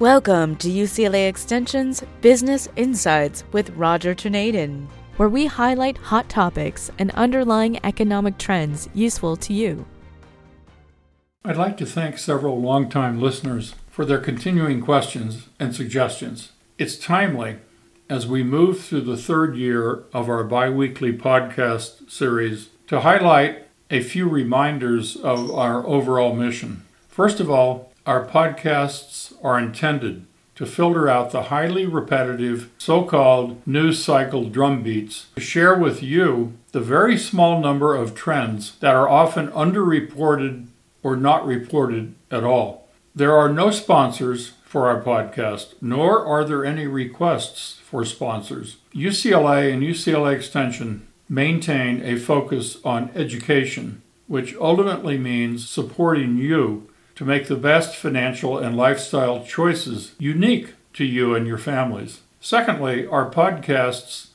Welcome to UCLA Extension's Business Insights with Roger Tornadin, where we highlight hot topics and underlying economic trends useful to you. I'd like to thank several longtime listeners for their continuing questions and suggestions. It's timely as we move through the third year of our bi weekly podcast series to highlight a few reminders of our overall mission. First of all, our podcasts are intended to filter out the highly repetitive so called news cycle drumbeats, to share with you the very small number of trends that are often underreported or not reported at all. There are no sponsors for our podcast, nor are there any requests for sponsors. UCLA and UCLA Extension maintain a focus on education, which ultimately means supporting you to make the best financial and lifestyle choices unique to you and your families. Secondly, our podcasts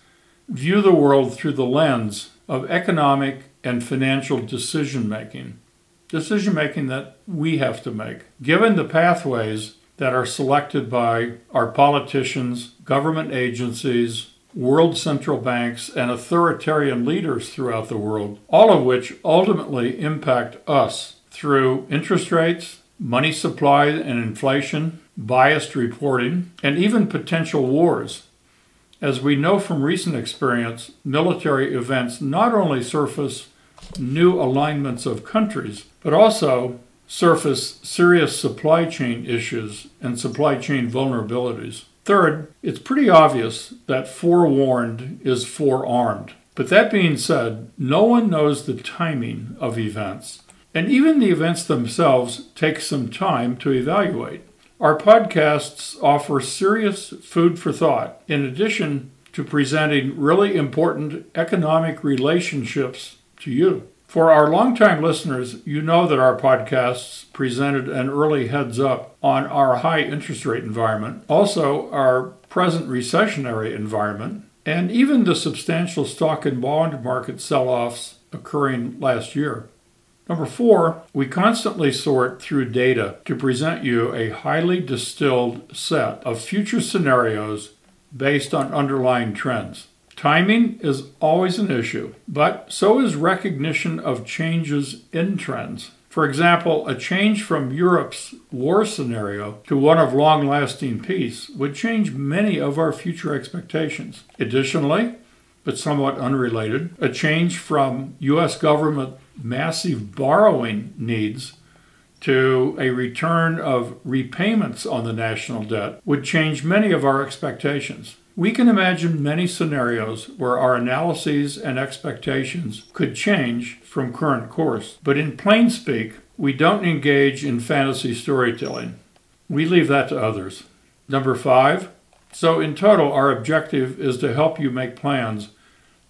view the world through the lens of economic and financial decision making. Decision making that we have to make. Given the pathways that are selected by our politicians, government agencies, world central banks, and authoritarian leaders throughout the world, all of which ultimately impact us through interest rates, money supply and inflation, biased reporting, and even potential wars. As we know from recent experience, military events not only surface new alignments of countries, but also surface serious supply chain issues and supply chain vulnerabilities. Third, it's pretty obvious that forewarned is forearmed. But that being said, no one knows the timing of events. And even the events themselves take some time to evaluate. Our podcasts offer serious food for thought, in addition to presenting really important economic relationships to you. For our longtime listeners, you know that our podcasts presented an early heads up on our high interest rate environment, also our present recessionary environment, and even the substantial stock and bond market sell offs occurring last year. Number four, we constantly sort through data to present you a highly distilled set of future scenarios based on underlying trends. Timing is always an issue, but so is recognition of changes in trends. For example, a change from Europe's war scenario to one of long lasting peace would change many of our future expectations. Additionally, but somewhat unrelated, a change from U.S. government massive borrowing needs to a return of repayments on the national debt would change many of our expectations. We can imagine many scenarios where our analyses and expectations could change from current course. But in plain speak, we don't engage in fantasy storytelling. We leave that to others. Number five, so in total, our objective is to help you make plans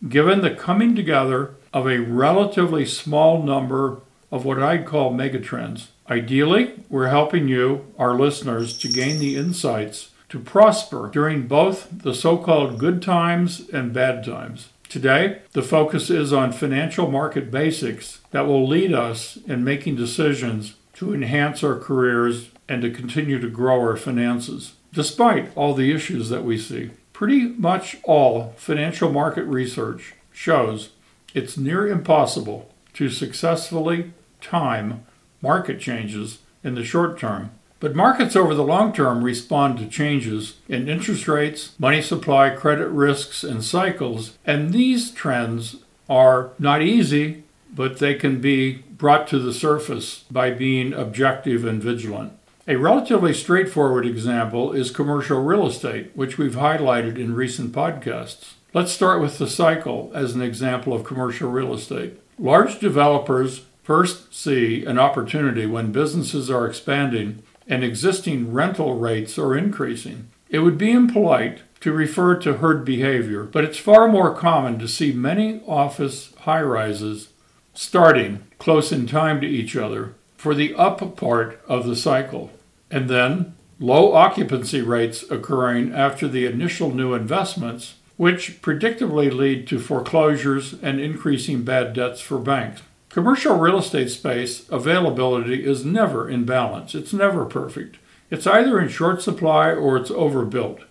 given the coming together of a relatively small number of what I'd call megatrends. Ideally, we're helping you, our listeners, to gain the insights to prosper during both the so called good times and bad times. Today, the focus is on financial market basics that will lead us in making decisions to enhance our careers and to continue to grow our finances, despite all the issues that we see. Pretty much all financial market research shows it's near impossible to successfully time market changes in the short term. But markets over the long term respond to changes in interest rates, money supply, credit risks, and cycles. And these trends are not easy, but they can be brought to the surface by being objective and vigilant. A relatively straightforward example is commercial real estate, which we've highlighted in recent podcasts. Let's start with the cycle as an example of commercial real estate. Large developers first see an opportunity when businesses are expanding and existing rental rates are increasing. It would be impolite to refer to herd behavior, but it's far more common to see many office high rises starting close in time to each other for the up part of the cycle, and then low occupancy rates occurring after the initial new investments which predictably lead to foreclosures and increasing bad debts for banks. Commercial real estate space availability is never in balance, it's never perfect. It's either in short supply or it's overbuilt.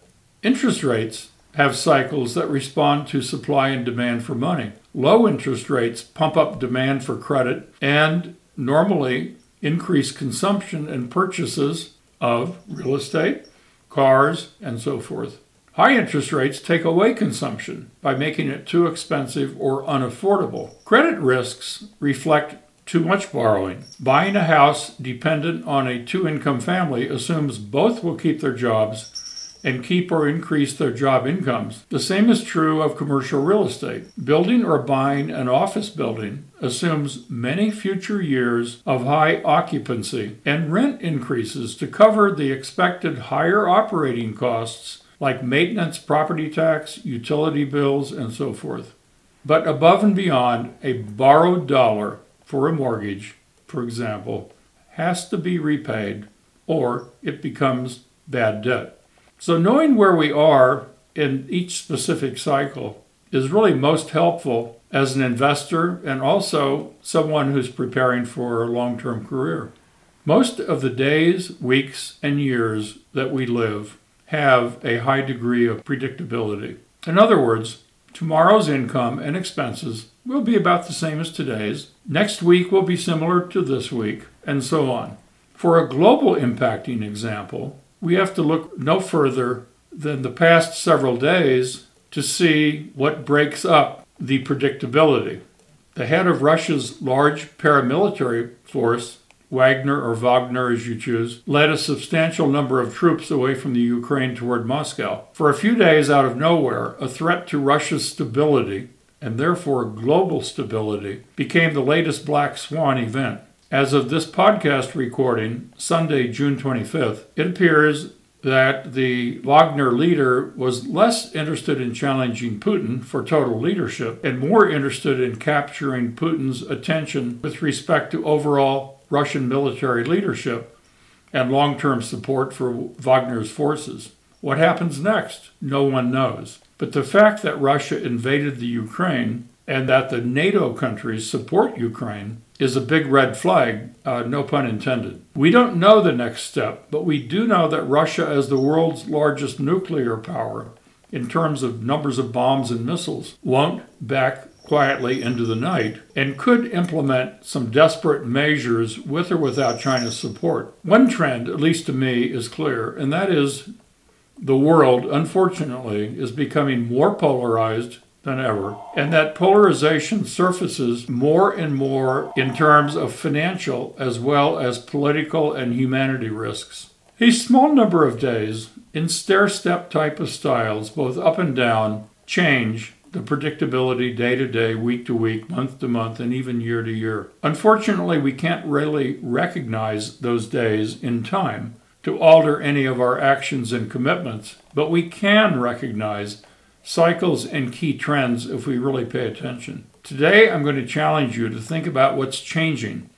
Interest rates have cycles that respond to supply and demand for money. Low interest rates pump up demand for credit and normally increase consumption and purchases of real estate, cars, and so forth. High interest rates take away consumption by making it too expensive or unaffordable. Credit risks reflect too much borrowing. Buying a house dependent on a two income family assumes both will keep their jobs and keep or increase their job incomes. The same is true of commercial real estate. Building or buying an office building assumes many future years of high occupancy and rent increases to cover the expected higher operating costs like maintenance, property tax, utility bills, and so forth. But above and beyond, a borrowed dollar for a mortgage, for example, has to be repaid or it becomes bad debt. So, knowing where we are in each specific cycle is really most helpful as an investor and also someone who's preparing for a long term career. Most of the days, weeks, and years that we live have a high degree of predictability. In other words, tomorrow's income and expenses will be about the same as today's, next week will be similar to this week, and so on. For a global impacting example, we have to look no further than the past several days to see what breaks up the predictability. The head of Russia's large paramilitary force, Wagner or Wagner as you choose, led a substantial number of troops away from the Ukraine toward Moscow. For a few days out of nowhere, a threat to Russia's stability, and therefore global stability, became the latest black swan event. As of this podcast recording, Sunday, June 25th, it appears that the Wagner leader was less interested in challenging Putin for total leadership and more interested in capturing Putin's attention with respect to overall Russian military leadership and long term support for Wagner's forces. What happens next? No one knows. But the fact that Russia invaded the Ukraine and that the NATO countries support Ukraine is a big red flag, uh, no pun intended. We don't know the next step, but we do know that Russia, as the world's largest nuclear power, in terms of numbers of bombs and missiles, won't back quietly into the night and could implement some desperate measures with or without China's support. One trend, at least to me, is clear, and that is the world, unfortunately, is becoming more polarized than ever, and that polarization surfaces more and more in terms of financial as well as political and humanity risks. A small number of days, in stair step type of styles, both up and down, change the predictability day to day, week to week, month to month, and even year to year. Unfortunately, we can't really recognize those days in time to alter any of our actions and commitments, but we can recognize cycles and key trends if we really pay attention. Today, I'm going to challenge you to think about what's changing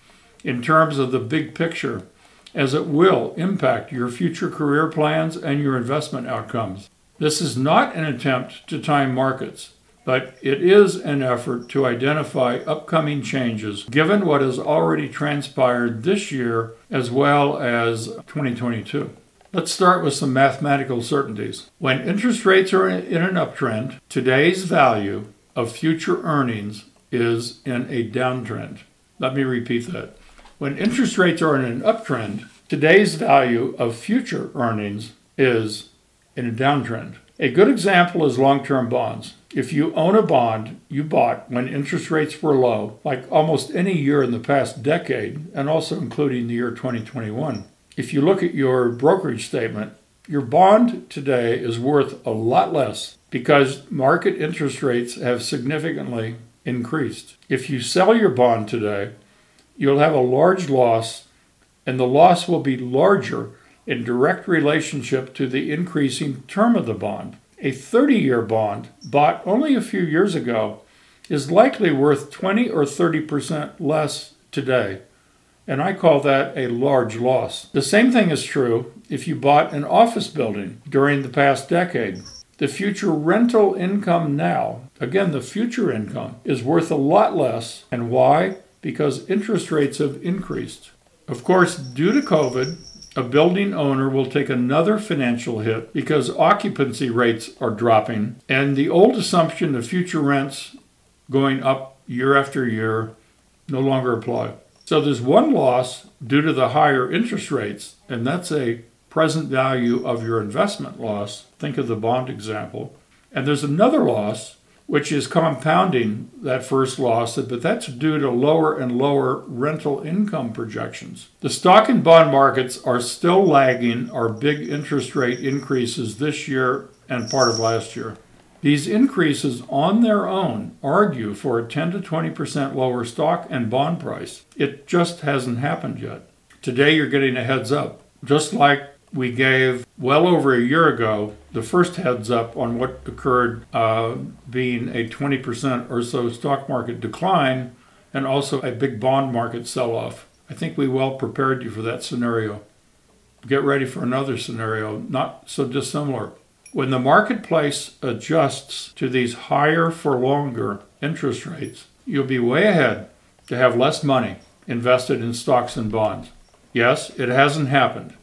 in terms of the big picture, as it will impact your future career plans and your investment outcomes. This is not an attempt to time markets, but it is an effort to identify upcoming changes given what has already transpired this year as well as 2022. Let's start with some mathematical certainties. When interest rates are in an uptrend, today's value of future earnings is in a downtrend. Let me repeat that. When interest rates are in an uptrend, today's value of future earnings is in a downtrend. A good example is long term bonds. If you own a bond you bought when interest rates were low, like almost any year in the past decade, and also including the year 2021, if you look at your brokerage statement, your bond today is worth a lot less because market interest rates have significantly increased. If you sell your bond today, you'll have a large loss, and the loss will be larger in direct relationship to the increasing term of the bond. A 30 year bond bought only a few years ago is likely worth 20 or 30% less today and I call that a large loss. The same thing is true if you bought an office building during the past decade. The future rental income now, again, the future income, is worth a lot less. And why? Because interest rates have increased. Of course, due to COVID a building owner will take another financial hit because occupancy rates are dropping and the old assumption of future rents going up year after year no longer apply. So there's one loss due to the higher interest rates, and that's a present value of your investment loss. Think of the bond example. And there's another loss, which is compounding that first loss, but that's due to lower and lower rental income projections. The stock and bond markets are still lagging our big interest rate increases this year and part of last year. These increases on their own argue for a 10 to 20% lower stock and bond price. It just hasn't happened yet. Today you're getting a heads up. Just like we gave well over a year ago the first heads up on what occurred uh, being a 20% or so stock market decline and also a big bond market sell off. I think we well prepared you for that scenario. Get ready for another scenario, not so dissimilar. When the marketplace adjusts to these higher for longer interest rates, you'll be way ahead to have less money invested in stocks and bonds. Yes, it hasn't happened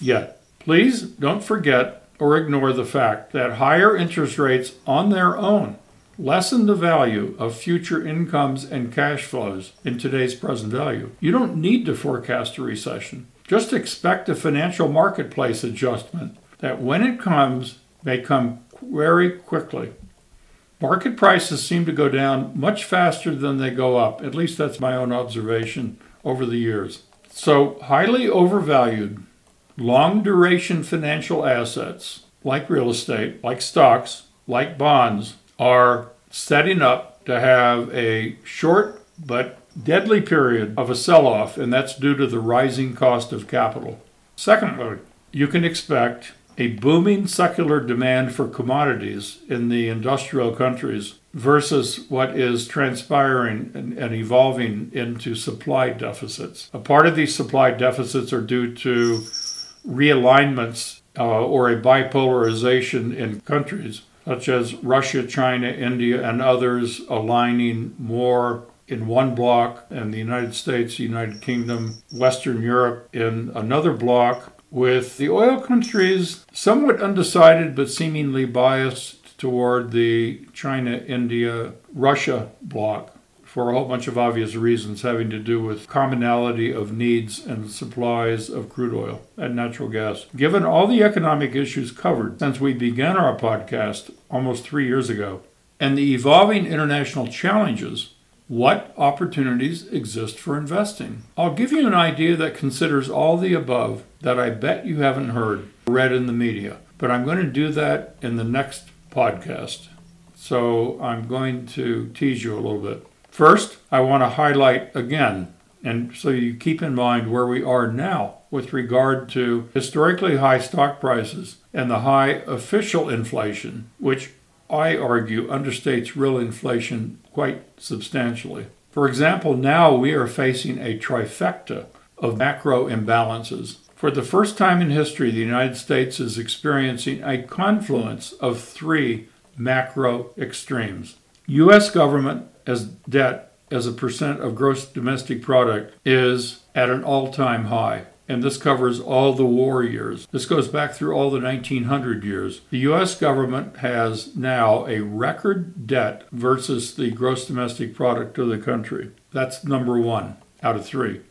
yet. Please don't forget or ignore the fact that higher interest rates on their own lessen the value of future incomes and cash flows in today's present value. You don't need to forecast a recession. Just expect a financial marketplace adjustment that when it comes, may come very quickly. Market prices seem to go down much faster than they go up. At least that's my own observation over the years. So, highly overvalued, long duration financial assets like real estate, like stocks, like bonds are setting up to have a short but deadly period of a sell off, and that's due to the rising cost of capital. Secondly, you can expect a booming secular demand for commodities in the industrial countries versus what is transpiring and, and, evolving into supply deficits. A part of these supply deficits are due to realignments uh, or a bipolarization in countries such as Russia, China, India, and others aligning more in one block, and the United States, United Kingdom, Western Europe in another block, with the oil countries somewhat undecided but seemingly biased toward the China, India, Russia bloc for a whole bunch of obvious reasons having to do with commonality of needs and supplies of crude oil and natural gas. Given all the economic issues covered since we began our podcast almost three years ago, and the evolving international challenges what opportunities exist for investing? I'll give you an idea that considers all the above that I bet you haven't heard read in the media, but I'm going to do that in the next podcast. So I'm going to tease you a little bit. First, I want to highlight again, and so you keep in mind where we are now with regard to historically high stock prices and the high official inflation, which I argue understates real inflation quite substantially. For example, now we are facing a trifecta of macro imbalances. For the first time in history, the United States is experiencing a confluence of three macro extremes. U.S. government as debt as a percent of gross domestic product is at an all time high and this covers all the war years. This goes back through all the 1900 years. The U.S. government has now a record debt versus the gross domestic product of the country. That's number one out of three.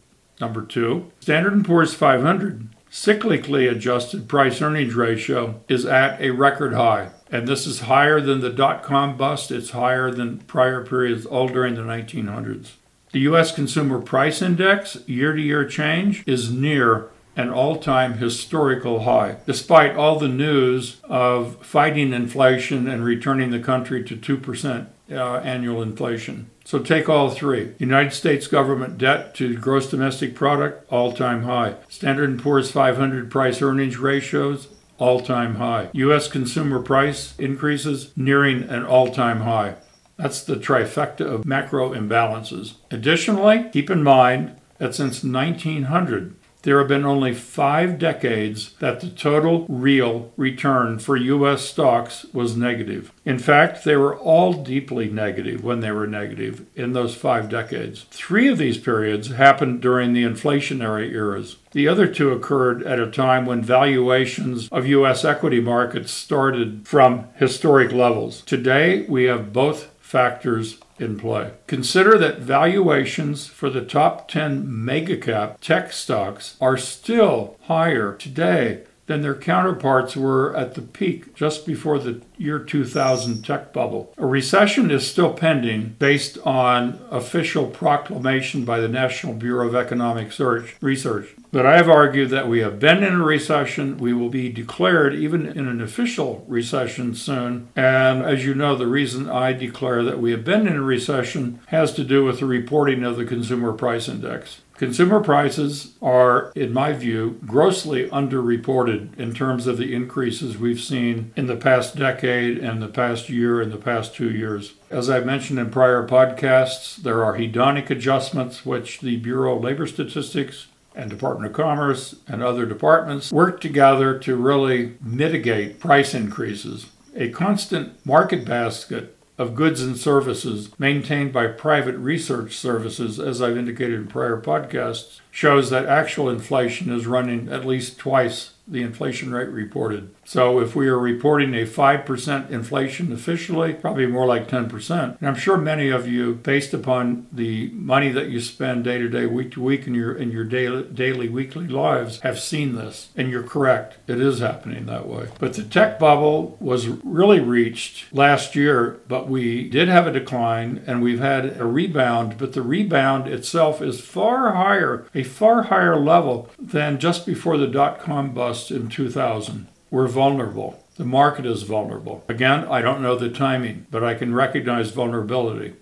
Number two, Standard & Poor's 500 cyclically adjusted price earnings ratio is at a record high. And this is higher than the dot com bust, it's higher than prior periods all during the 1900s. The U.S. Consumer Price Index year to year change is near an all time historical high, despite all the news of fighting inflation and returning the country to 2% uh, annual inflation. So take all three. United States government debt to gross domestic product, all time high. Standard & Poor's 500 price earnings ratios, all time high. U.S. consumer price increases nearing an all time high. That's the trifecta of macro imbalances. Additionally, keep in mind that since 1900, there have been only five decades that the total real return for U.S. stocks was negative. In fact, they were all deeply negative when they were negative in those five decades. Three of these periods happened during the inflationary eras. The other two occurred at a time when valuations of U.S. equity markets started from historic levels. Today, we have both factors in play. Consider that valuations for the top 10 megacap tech stocks are still higher today than their counterparts were at the peak just before the year 2000 tech bubble. A recession is still pending based on official proclamation by the National Bureau of Economic Research. But I have argued that we have been in a recession. We will be declared even in an official recession soon. And as you know, the reason I declare that we have been in a recession has to do with the reporting of the Consumer Price Index. Consumer prices are, in my view, grossly underreported in terms of the increases we've seen in the past decade and the past year and the past two years. As I've mentioned in prior podcasts, there are hedonic adjustments, which the Bureau of Labor Statistics and Department of Commerce and other departments work together to really mitigate price increases. A constant market basket of goods and services maintained by private research services, as I've indicated in prior podcasts, shows that actual inflation is running at least twice the inflation rate reported. So if we are reporting a 5% inflation officially, probably more like 10%. And I'm sure many of you, based upon the money that you spend day to day, week to week in your in your daily, daily weekly lives, have seen this. And you're correct. It is happening that way. But the tech bubble was really reached last year, but we did have a decline and we've had a rebound, but the rebound itself is far higher, a far higher level than just before the dot com bust in 2000. We're vulnerable. The market is vulnerable. Again, I don't know the timing, but I can recognize vulnerability.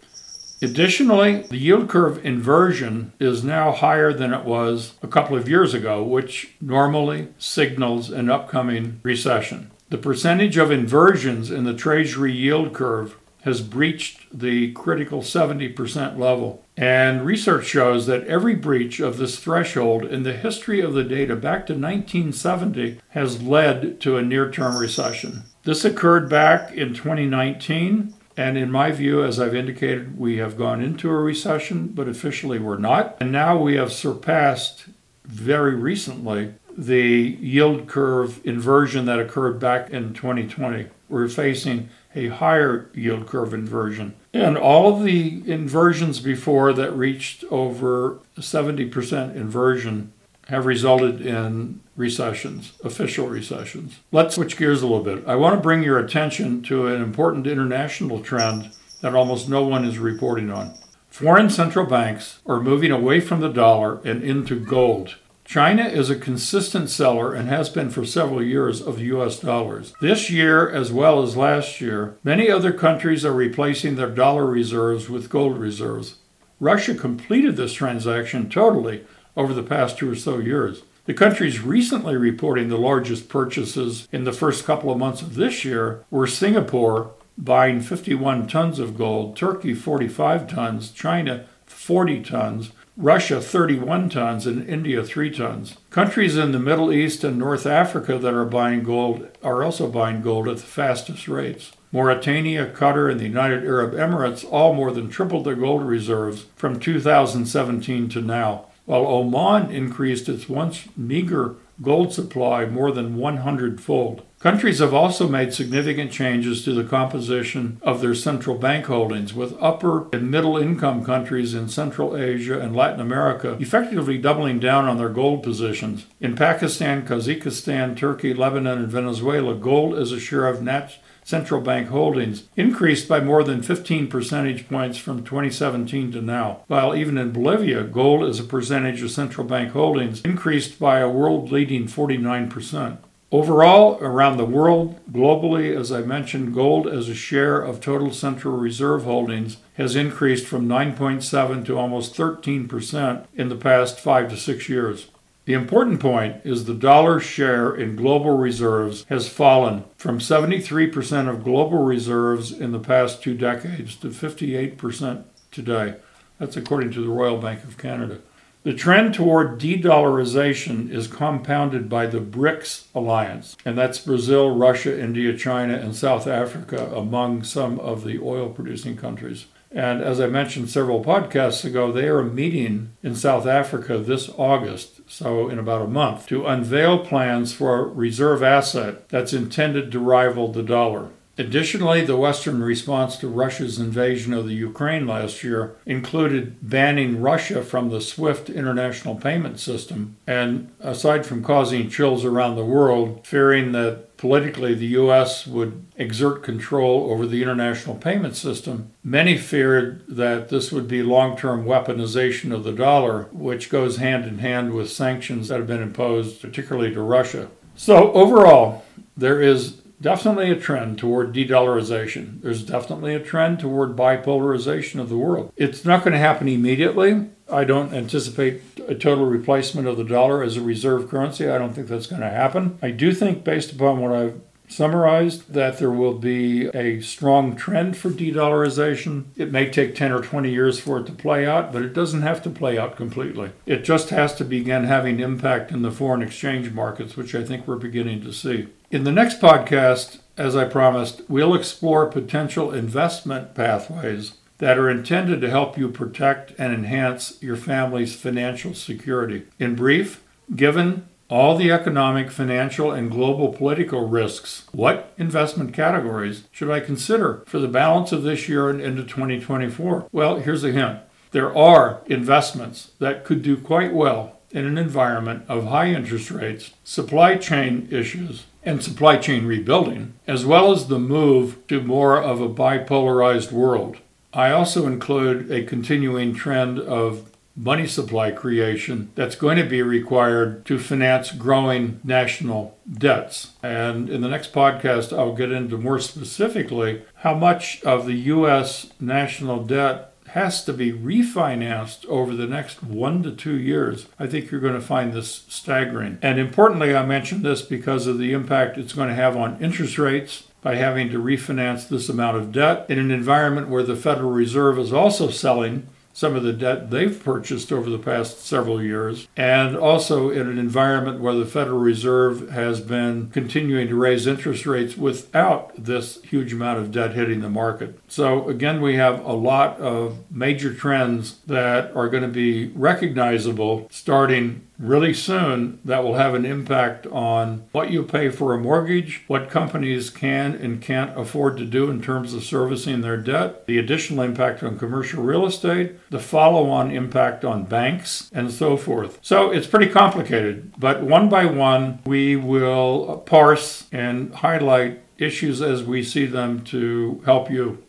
Additionally, the yield curve inversion is now higher than it was a couple of years ago, which normally signals an upcoming recession. The percentage of inversions in the Treasury yield curve has breached the critical 70% level. And research shows that every breach of this threshold in the history of the data back to 1970 has led to a near term recession. This occurred back in 2019. And in my view, as I've indicated, we have gone into a recession, but officially we're not. And now we have surpassed very recently the yield curve inversion that occurred back in 2020. We're facing a higher yield curve inversion. And all of the inversions before that reached over 70% inversion have resulted in recessions, official recessions. Let's switch gears a little bit. I want to bring your attention to an important international trend that almost no one is reporting on. Foreign central banks are moving away from the dollar and into gold. China is a consistent seller and has been for several years of US dollars. This year, as well as last year, many other countries are replacing their dollar reserves with gold reserves. Russia completed this transaction totally over the past two or so years. The countries recently reporting the largest purchases in the first couple of months of this year were Singapore buying 51 tons of gold, Turkey 45 tons, China 40 tons, Russia 31 tons, and India 3 tons. Countries in the Middle East and North Africa that are buying gold are also buying gold at the fastest rates. Mauritania, Qatar, and the United Arab Emirates all more than tripled their gold reserves from 2017 to now, while Oman increased its once meager gold supply more than 100 fold. Countries have also made significant changes to the composition of their central bank holdings, with upper and middle income countries in Central Asia and Latin America effectively doubling down on their gold positions. In Pakistan, Kazakhstan, Turkey, Lebanon, and Venezuela, gold as a share of net central bank holdings increased by more than 15 percentage points from 2017 to now, while even in Bolivia, gold as a percentage of central bank holdings increased by a world leading 49%. Overall, around the world, globally, as I mentioned, gold as a share of total Central Reserve holdings has increased from 9.7 to almost 13% in the past five to six years. The important point is the dollar share in global reserves has fallen from 73% of global reserves in the past two decades to 58% today. That's according to the Royal Bank of Canada. The trend toward de dollarization is compounded by the BRICS alliance, and that's Brazil, Russia, India, China, and South Africa among some of the oil producing countries. And as I mentioned several podcasts ago, they are meeting in South Africa this August, so in about a month, to unveil plans for a reserve asset that's intended to rival the dollar. Additionally, the Western response to Russia's invasion of the Ukraine last year included banning Russia from the SWIFT international payment system, and aside from causing chills around the world, fearing that politically the U.S. would exert control over the international payment system, many feared that this would be long term weaponization of the dollar, which goes hand in hand with sanctions that have been imposed, particularly to Russia. So, overall, there is definitely a trend toward de dollarization. There's definitely a trend toward bipolarization of the world. It's not going to happen immediately. I don't anticipate a total replacement of the dollar as a reserve currency. I don't think that's going to happen. I do think, based upon what I've summarized that there will be a strong trend for de dollarization. It may take 10 or 20 years for it to play out, but it doesn't have to play out completely. It just has to begin having impact in the foreign exchange markets, which I think we're beginning to see. In the next podcast, as I promised, we'll explore potential investment pathways that are intended to help you protect and enhance your family's financial security. In brief, given all the economic, financial, and global political risks, what investment categories should I consider for the balance of this year and into 2024? Well, here's a hint. There are investments that could do quite well in an environment of high interest rates, supply chain issues, and supply chain rebuilding, as well as the move to more of a bipolarized world. I also include a continuing trend of money supply creation that's going to be required to finance growing national debts. And in the next podcast, I'll get into more specifically how much of the U.S. national debt has to be refinanced over the next one to two years, I think you're going to find this staggering. And importantly, I mention this because of the impact it's going to have on interest rates by having to refinance this amount of debt in an environment where the Federal Reserve is also selling some of the debt they've purchased over the past several years, and also in an environment where the Federal Reserve has been continuing to raise interest rates without this huge amount of debt hitting the market. So, again, we have a lot of major trends that are going to be recognizable starting really soon that will have an impact on what you pay for a mortgage, what companies can and can't afford to do in terms of servicing their debt, the additional impact on commercial real estate, the follow on impact on banks, and so forth. So it's pretty complicated, but one by one, we will parse and highlight issues as we see them to help you.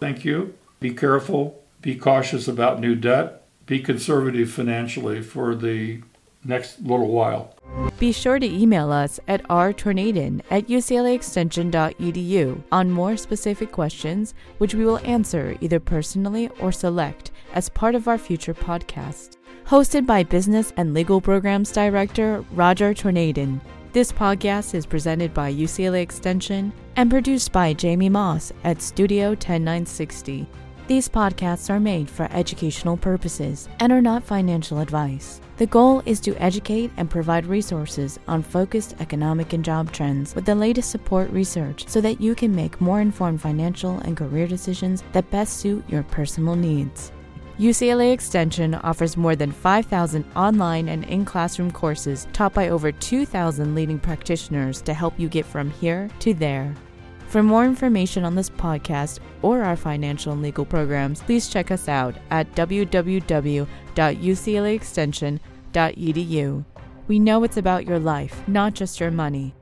Thank you. Be careful. Be cautious about new debt. Be conservative financially for the next little while. Be sure to email us at rtornadin at uclaextension.edu on more specific questions, which we will answer either personally or select as part of our future podcast. Hosted by Business and Legal Programs Director Roger Tornadin, this podcast is presented by UCLA Extension and produced by Jamie Moss at Studio 10960. These podcasts are made for educational purposes and are not financial advice. The goal is to educate and provide resources on focused economic and job trends with the latest support research so that you can make more informed financial and career decisions that best suit your personal needs. UCLA Extension offers more than 5,000 online and in classroom courses taught by over 2,000 leading practitioners to help you get from here to there. For more information on this podcast or our financial and legal programs, please check us out at www.uclaextension.edu. We know it's about your life, not just your money.